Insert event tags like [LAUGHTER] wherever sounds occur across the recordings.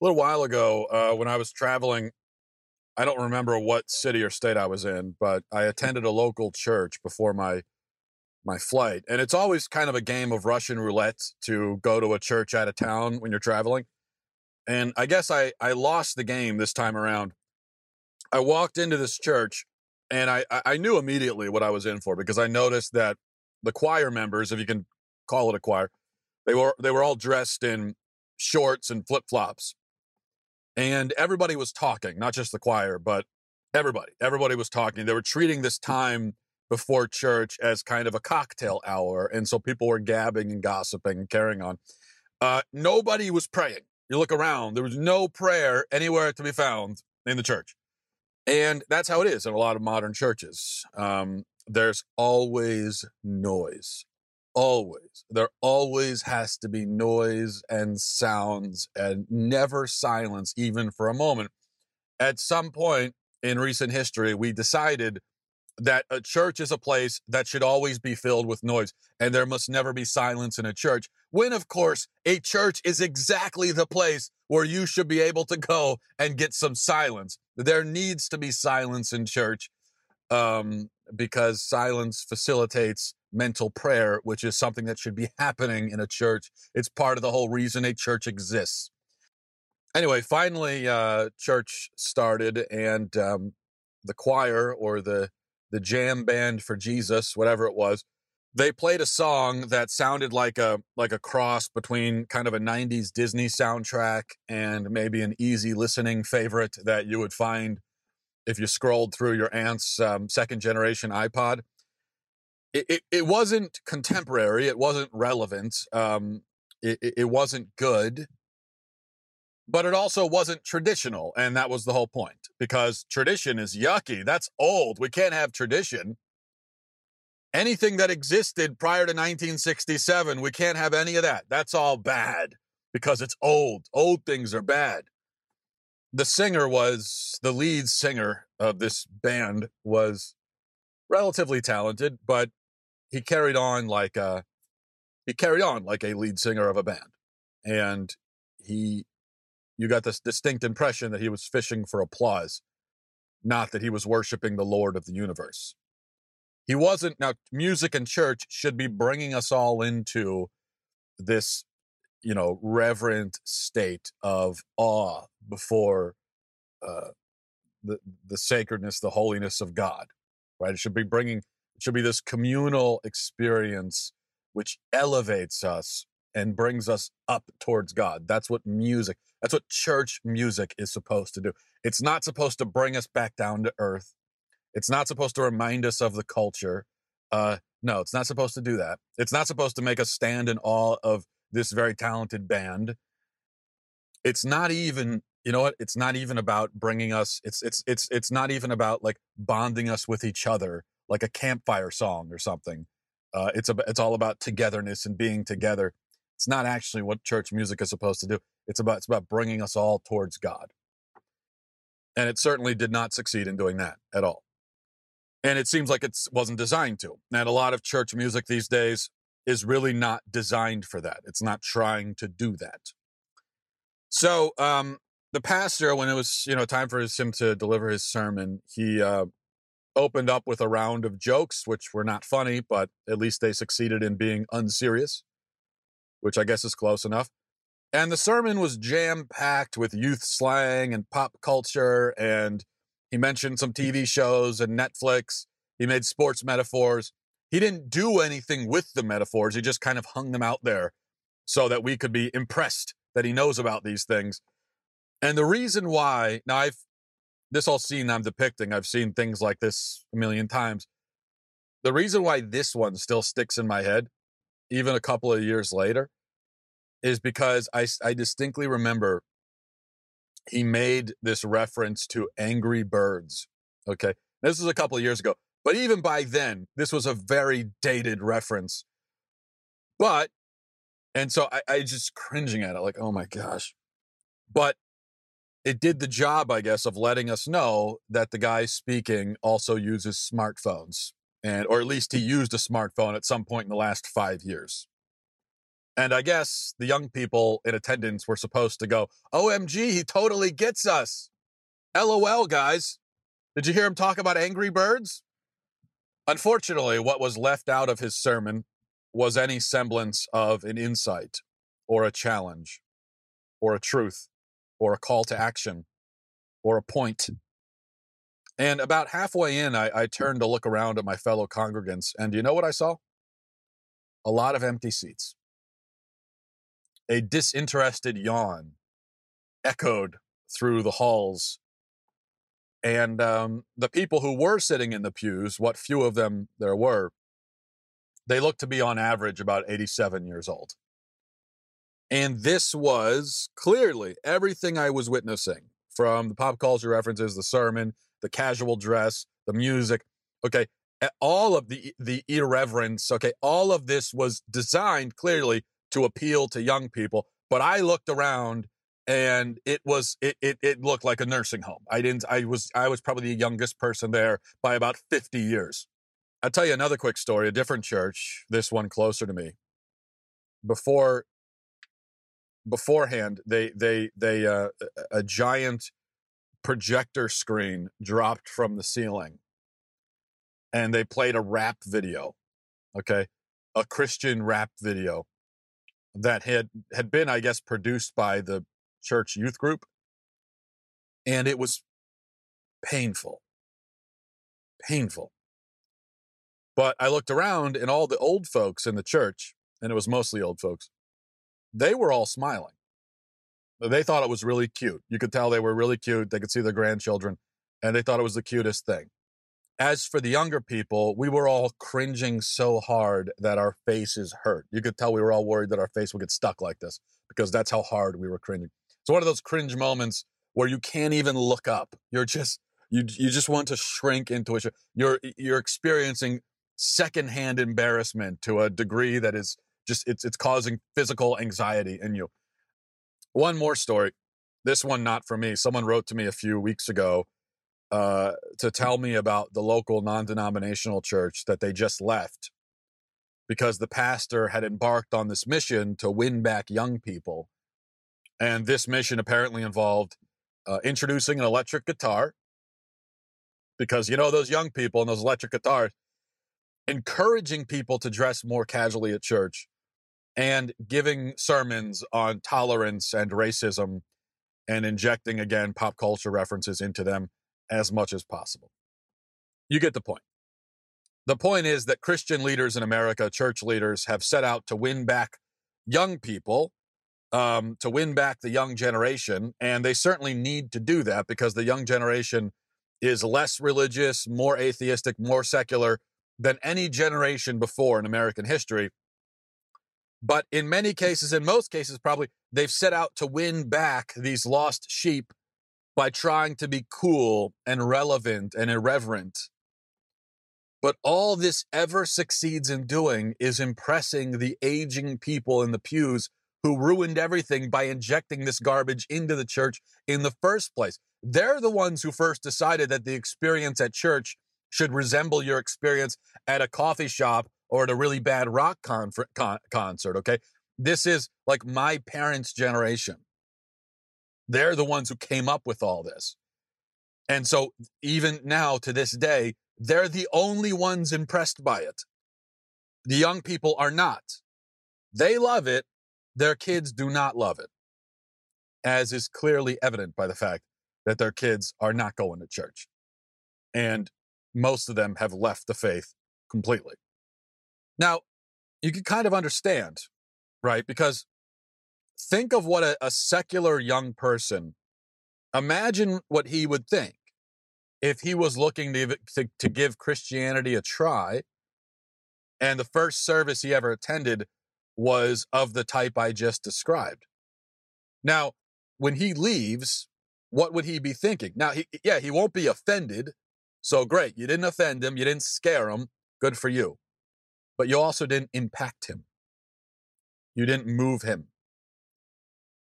A little while ago, uh, when I was traveling, I don't remember what city or state I was in, but I attended a local church before my my flight, and it's always kind of a game of Russian roulette to go to a church out of town when you're traveling. And I guess I I lost the game this time around. I walked into this church, and I I knew immediately what I was in for because I noticed that the choir members, if you can call it a choir, they were they were all dressed in shorts and flip flops and everybody was talking, not just the choir, but everybody. Everybody was talking. They were treating this time before church as kind of a cocktail hour, and so people were gabbing and gossiping and carrying on. Uh, nobody was praying. You look around, there was no prayer anywhere to be found in the church. And that's how it is in a lot of modern churches. Um, there's always noise always there always has to be noise and sounds and never silence even for a moment. At some point in recent history we decided that a church is a place that should always be filled with noise and there must never be silence in a church when of course a church is exactly the place where you should be able to go and get some silence. There needs to be silence in church um, because silence facilitates mental prayer, which is something that should be [LAUGHS] happening in a church. It's part of the whole reason a church exists. Anyway, finally, uh, church started, and um, the choir or the the jam band for Jesus, whatever it was, they played a song that sounded like a like a cross between kind of a 90s Disney soundtrack and maybe an easy listening favorite that you would find if you scrolled through your aunt's um, second generation iPod it, it, wasn't contemporary. It wasn't relevant. Um, it, it wasn't good, but it also wasn't traditional. And that was the whole point because tradition is yucky. That's old. We can't have tradition. Anything that existed prior to 1967, we can't have any of that. That's all bad because it's old. Old things are bad. The singer was the lead singer of this band was relatively talented, but he carried on like a he carried on like a lead singer of a band, and he you got this distinct impression that he was fishing for applause, not that he was worshiping the Lord of the universe. He wasn't. Now, music and church should be bringing us all into this, you know, reverent state of awe before uh, the the sacredness, the holiness of God. Right? It should be bringing should be this communal experience which elevates us and brings us up towards God. That's what music, that's what church music is supposed to do. It's not supposed to bring us back down to earth. It's not supposed to remind us of the culture. Uh, no, it's not supposed to do that. It's not supposed to make us stand in awe of this very talented band. It's not even, you know what? It's not even about bringing us. It's it's it's it's not even about like bonding us with each other like a campfire song or something. Uh, it's a, it's all about togetherness and being together. It's not actually what church music is supposed to do. It's about it's about bringing us all towards God. And it certainly did not succeed in doing that at all. And it seems like it wasn't designed to. And a lot of church music these days is really not designed for that. It's not trying to do that. So um, the pastor, when it was you know time for him to deliver his sermon, he uh, opened up with a round of jokes, which were not funny, but at least they succeeded in being unserious, which I guess is close enough. And the sermon was jam packed with youth slang and pop culture. And he mentioned some TV shows and Netflix. He made sports metaphors. He didn't do anything with the metaphors, he just kind of hung them out there so that we could be impressed that he knows about these things. And the reason why, now I've this whole scene I'm depicting, I've seen things like this a million times. The reason why this one still sticks in my head, even a couple of years later, is because I, I distinctly remember he made this reference to Angry Birds. Okay. This was a couple of years ago. But even by then, this was a very dated reference. But, and so I, I just cringing at it, like, oh my gosh. But it did the job, I guess, of letting us know that the guy speaking also uses smartphones, and or at least he used a smartphone at some point in the last five years. And I guess the young people in attendance were supposed to go, OMG, he totally gets us. LOL, guys. Did you hear him talk about angry birds? Unfortunately, what was left out of his sermon was any semblance of an insight or a challenge or a truth or a call to action or a point. And about halfway in, I, I turned to look around at my fellow congregants, and you know what I saw? A lot of empty seats. A disinterested yawn echoed through the halls. And um, the people who were sitting in the pews, what few of them there were, they looked to be on average about 87 years old. And this was clearly everything I was witnessing from the pop culture references, the sermon, the casual dress, the music. Okay, all of the the irreverence. Okay, all of this was designed clearly to appeal to young people. But I looked around and it was it, it it looked like a nursing home. I didn't. I was I was probably the youngest person there by about fifty years. I'll tell you another quick story. A different church, this one closer to me. Before beforehand, they they they uh, a giant projector screen dropped from the ceiling, and they played a rap video. Okay, a Christian rap video that had had been, I guess, produced by the church youth group, and it was painful, painful. But I looked around, and all the old folks in the church, and it was mostly old folks, they were all smiling. They thought it was really cute. You could tell they were really cute. They could see their grandchildren, and they thought it was the cutest thing. As for the younger people, we were all cringing so hard that our faces hurt. You could tell we were all worried that our face would get stuck like this because that's how hard we were cringing. It's one of those cringe moments where you can't even look up. You're just you you just want to shrink into it. You're you're experiencing secondhand embarrassment to a degree that is just it's it's causing physical anxiety in you. One more story. This one not for me. Someone wrote to me a few weeks ago uh, to tell me about the local non-denominational church that they just left because the pastor had embarked on this mission to win back young people, and this mission apparently involved uh, introducing an electric guitar because you know those young people and those electric guitars encouraging people to dress more casually at church and giving sermons on tolerance and racism and injecting again pop culture references into them as much as possible. You get the point. The point is that Christian leaders in America, church leaders, have set out to win back young people, um, to win back the young generation. And they certainly need to do that because the young generation is less religious, more atheistic, more secular than any generation before in American history. But in many cases, in most cases, probably, they've set out to win back these lost sheep by trying to be cool and relevant and irreverent. But all this ever succeeds in doing is impressing the aging people in the pews who ruined everything by injecting this garbage into the church in the first place. They're the ones who first decided that the experience at church should resemble your experience at a coffee shop or at a really bad rock con- con- concert. Okay. This is like my parents' generation. They're the ones who came up with all this. And so, even now to this day, they're the only ones impressed by it. The young people are not. They love it. Their kids do not love it, as is clearly evident by the fact that their kids are not going to church. And most of them have left the faith completely. Now, you can kind of understand, right? Because think of what a, a secular young person, imagine what he would think if he was looking to, to, to give Christianity a try and the first service he ever attended was of the type I just described. Now, when he leaves, what would he be thinking? Now, he, yeah, he won't be offended. So great. You didn't offend him. You didn't scare him. Good for you but you also didn't impact him. You didn't move him.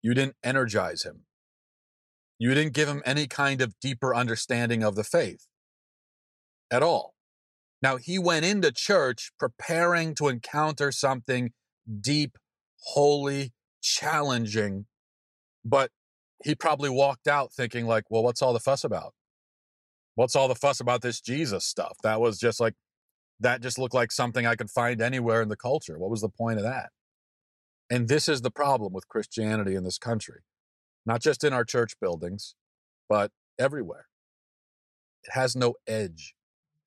You didn't energize him. You didn't give him any kind of deeper understanding of the faith at all. Now, he went into church preparing to encounter something deep, holy, challenging, but he probably walked out thinking like, well, what's all the fuss about? What's all the fuss about this Jesus stuff? That was just like, that just looked like something I could find anywhere in the culture. What was the point of that? And this is the problem with Christianity in this country, not just in our church buildings, but everywhere. It has no edge,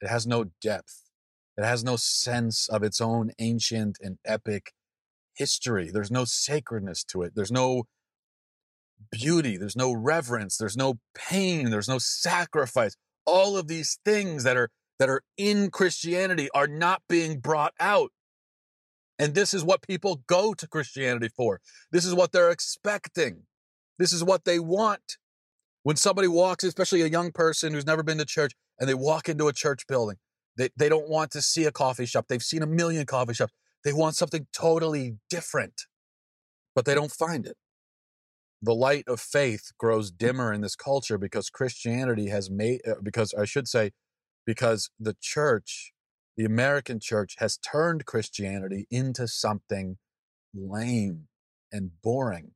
it has no depth, it has no sense of its own ancient and epic history. There's no sacredness to it, there's no beauty, there's no reverence, there's no pain, there's no sacrifice. All of these things that are that are in Christianity are not being brought out. And this is what people go to Christianity for. This is what they're expecting. This is what they want. When somebody walks, especially a young person who's never been to church, and they walk into a church building, they, they don't want to see a coffee shop. They've seen a million coffee shops. They want something totally different, but they don't find it. The light of faith grows dimmer in this culture because Christianity has made, uh, because I should say, because the church, the American church, has turned Christianity into something lame and boring.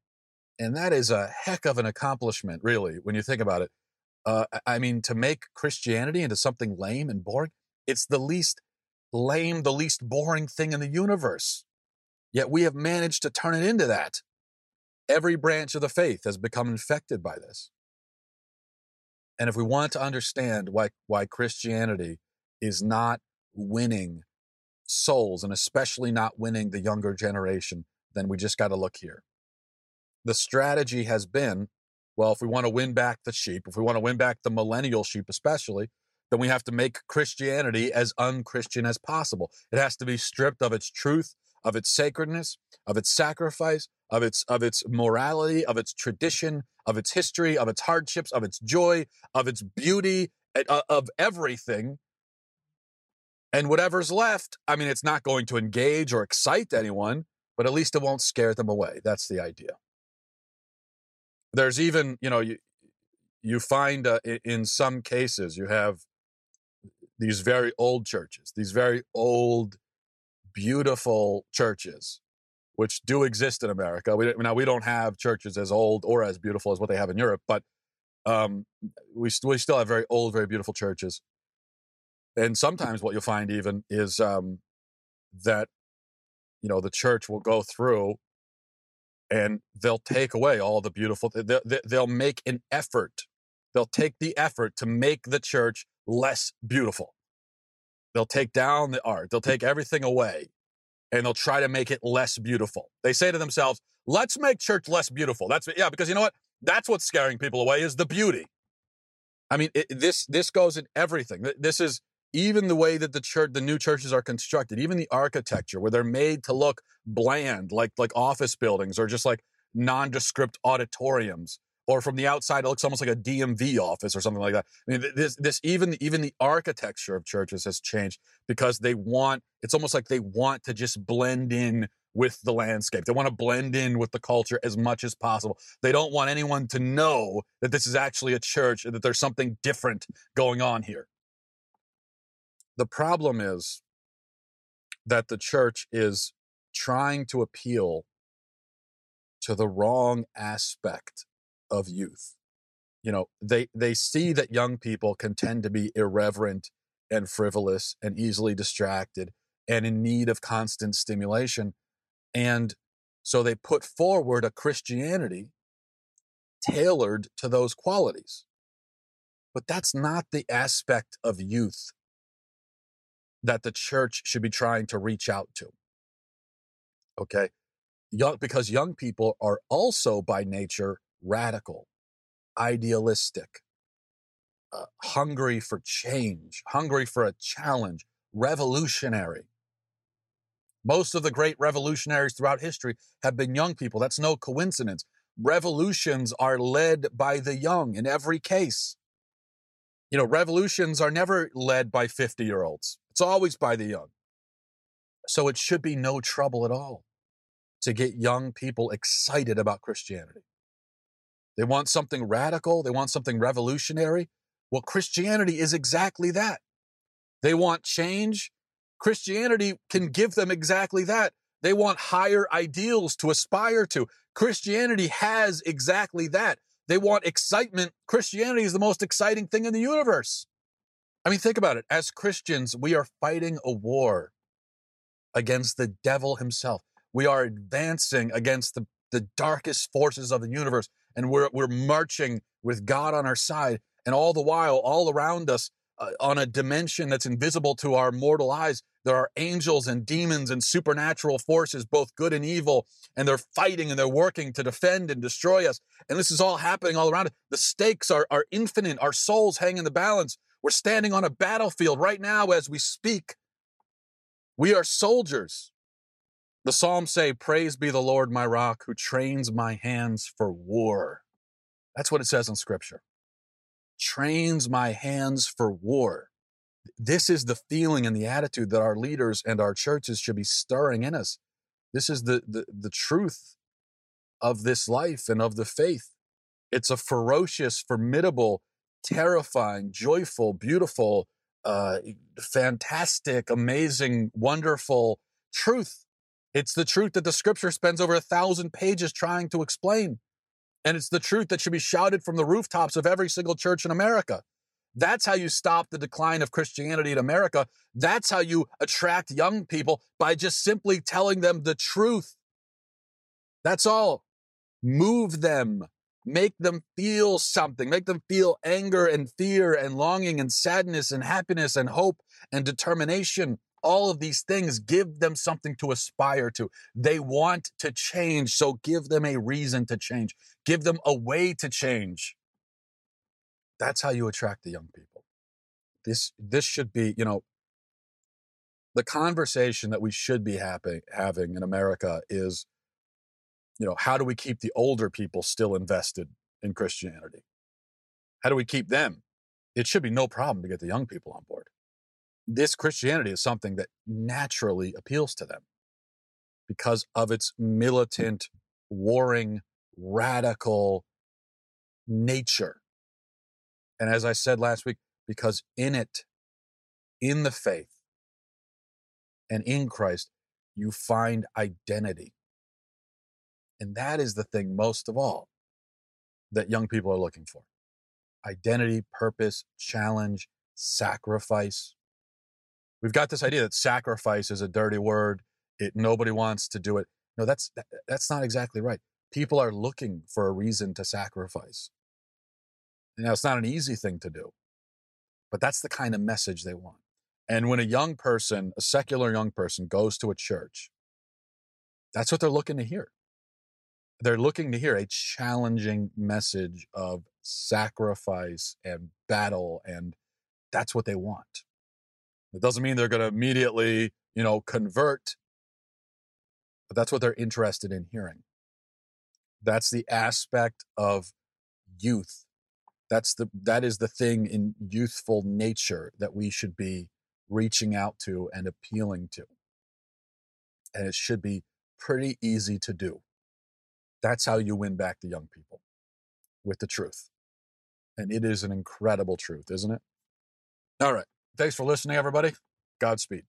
And that is a heck of an accomplishment, really, when you think about it. Uh, I mean, to make Christianity into something lame and boring, it's the least lame, the least boring thing in the universe. Yet we have managed to turn it into that. Every branch of the faith has become infected by this. And if we want to understand why, why Christianity is not winning souls, and especially not winning the younger generation, then we just got to look here. The strategy has been well, if we want to win back the sheep, if we want to win back the millennial sheep, especially, then we have to make Christianity as unchristian as possible. It has to be stripped of its truth, of its sacredness, of its sacrifice, of its of its morality, of its tradition, of its history, of its hardships, of its joy, of its beauty, uh, of everything. And whatever's left, I mean, it's not going to engage or excite anyone, but at least it won't scare them away. That's the idea. There's even, you know, you you find uh, in some cases you have these very old churches, these very old, beautiful churches which do exist in America. We, now we don't have churches as old or as beautiful as what they have in Europe, but um, we we still have very old, very beautiful churches. And sometimes what you'll find even is um, that you know the church will go through and they'll take away all the beautiful. They'll, they'll make an effort. They'll take the effort to make the church less beautiful. They'll take down the art. They'll take everything away and they'll try to make it less beautiful. They say to themselves, let's make church less beautiful. That's yeah, because you know what? That's what's scaring people away is the beauty. I mean, it, this this goes in everything. This is even the way that the church, the new churches are constructed, even the architecture, where they're made to look bland, like like office buildings or just like nondescript auditoriums or from the outside it looks almost like a DMV office or something like that. I mean, this this even even the architecture of churches has changed because they want it's almost like they want to just blend in with the landscape. They want to blend in with the culture as much as possible. They don't want anyone to know that this is actually a church and that there's something different going on here. The problem is that the church is trying to appeal to the wrong aspect of youth. You know, they they see that young people can tend to be irreverent and frivolous and easily distracted and in need of constant stimulation. And so they put forward a Christianity tailored to those qualities. But that's not the aspect of youth that the church should be trying to reach out to. Okay? Young, because young people are also by nature radical, idealistic, uh, hungry for change, hungry for a challenge, revolutionary. Most of the great revolutionaries throughout history have been young people. That's no coincidence. Revolutions are led by the young in every case. You know, revolutions are never led by 50 year olds, it's always by the young. So it should be no trouble at all to get young people excited about Christianity. They want something radical, they want something revolutionary. Well, Christianity is exactly that. They want change. Christianity can give them exactly that. They want higher ideals to aspire to. Christianity has exactly that. They want excitement. Christianity is the most exciting thing in the universe. I mean, think about it. As Christians, we are fighting a war against the devil himself. We are advancing against the, the darkest forces of the universe, and we're, we're marching with God on our side. And all the while, all around us, uh, on a dimension that's invisible to our mortal eyes, there are angels and demons and supernatural forces, both good and evil, and they're fighting and they're working to defend and destroy us. And this is all happening all around. The stakes are, are infinite. Our souls hang in the balance. We're standing on a battlefield right now as we speak. We are soldiers. The Psalms say, Praise be the Lord, my rock, who trains my hands for war. That's what it says in Scripture. Trains my hands for war. This is the feeling and the attitude that our leaders and our churches should be stirring in us. This is the, the, the truth of this life and of the faith. It's a ferocious, formidable, terrifying, joyful, beautiful, uh, fantastic, amazing, wonderful truth. It's the truth that the scripture spends over a thousand pages trying to explain. And it's the truth that should be shouted from the rooftops of every single church in America. That's how you stop the decline of Christianity in America. That's how you attract young people by just simply telling them the truth. That's all. Move them make them feel something, make them feel anger and fear and longing and sadness and happiness and hope and determination. All of these things give them something to aspire to. They want to change, so give them a reason to change. Give them a way to change. That's how you attract the young people. This this should be, you know, the conversation that we should be happy, having in America is you know, how do we keep the older people still invested in Christianity? How do we keep them? It should be no problem to get the young people on board. This Christianity is something that naturally appeals to them because of its mm. militant, warring, radical nature. And as I said last week, because in it, in the faith and in Christ, you find identity. And that is the thing most of all that young people are looking for identity, purpose, challenge, sacrifice. We've got this idea that sacrifice is a dirty word. It nobody wants to do it. No, that's that, that's not exactly right. People are looking for a reason to sacrifice. Now, it's not an easy thing to do, but that's the kind of message they want. And when a young person, a secular young person, goes to a church, that's what they're looking to hear they're looking to hear a challenging message of sacrifice and battle and that's what they want it doesn't mean they're going to immediately you know convert but that's what they're interested in hearing that's the aspect of youth that's the that is the thing in youthful nature that we should be reaching out to and appealing to and it should be pretty easy to do that's how you win back the young people with the truth. And it is an incredible truth, isn't it? All right. Thanks for listening, everybody. Godspeed.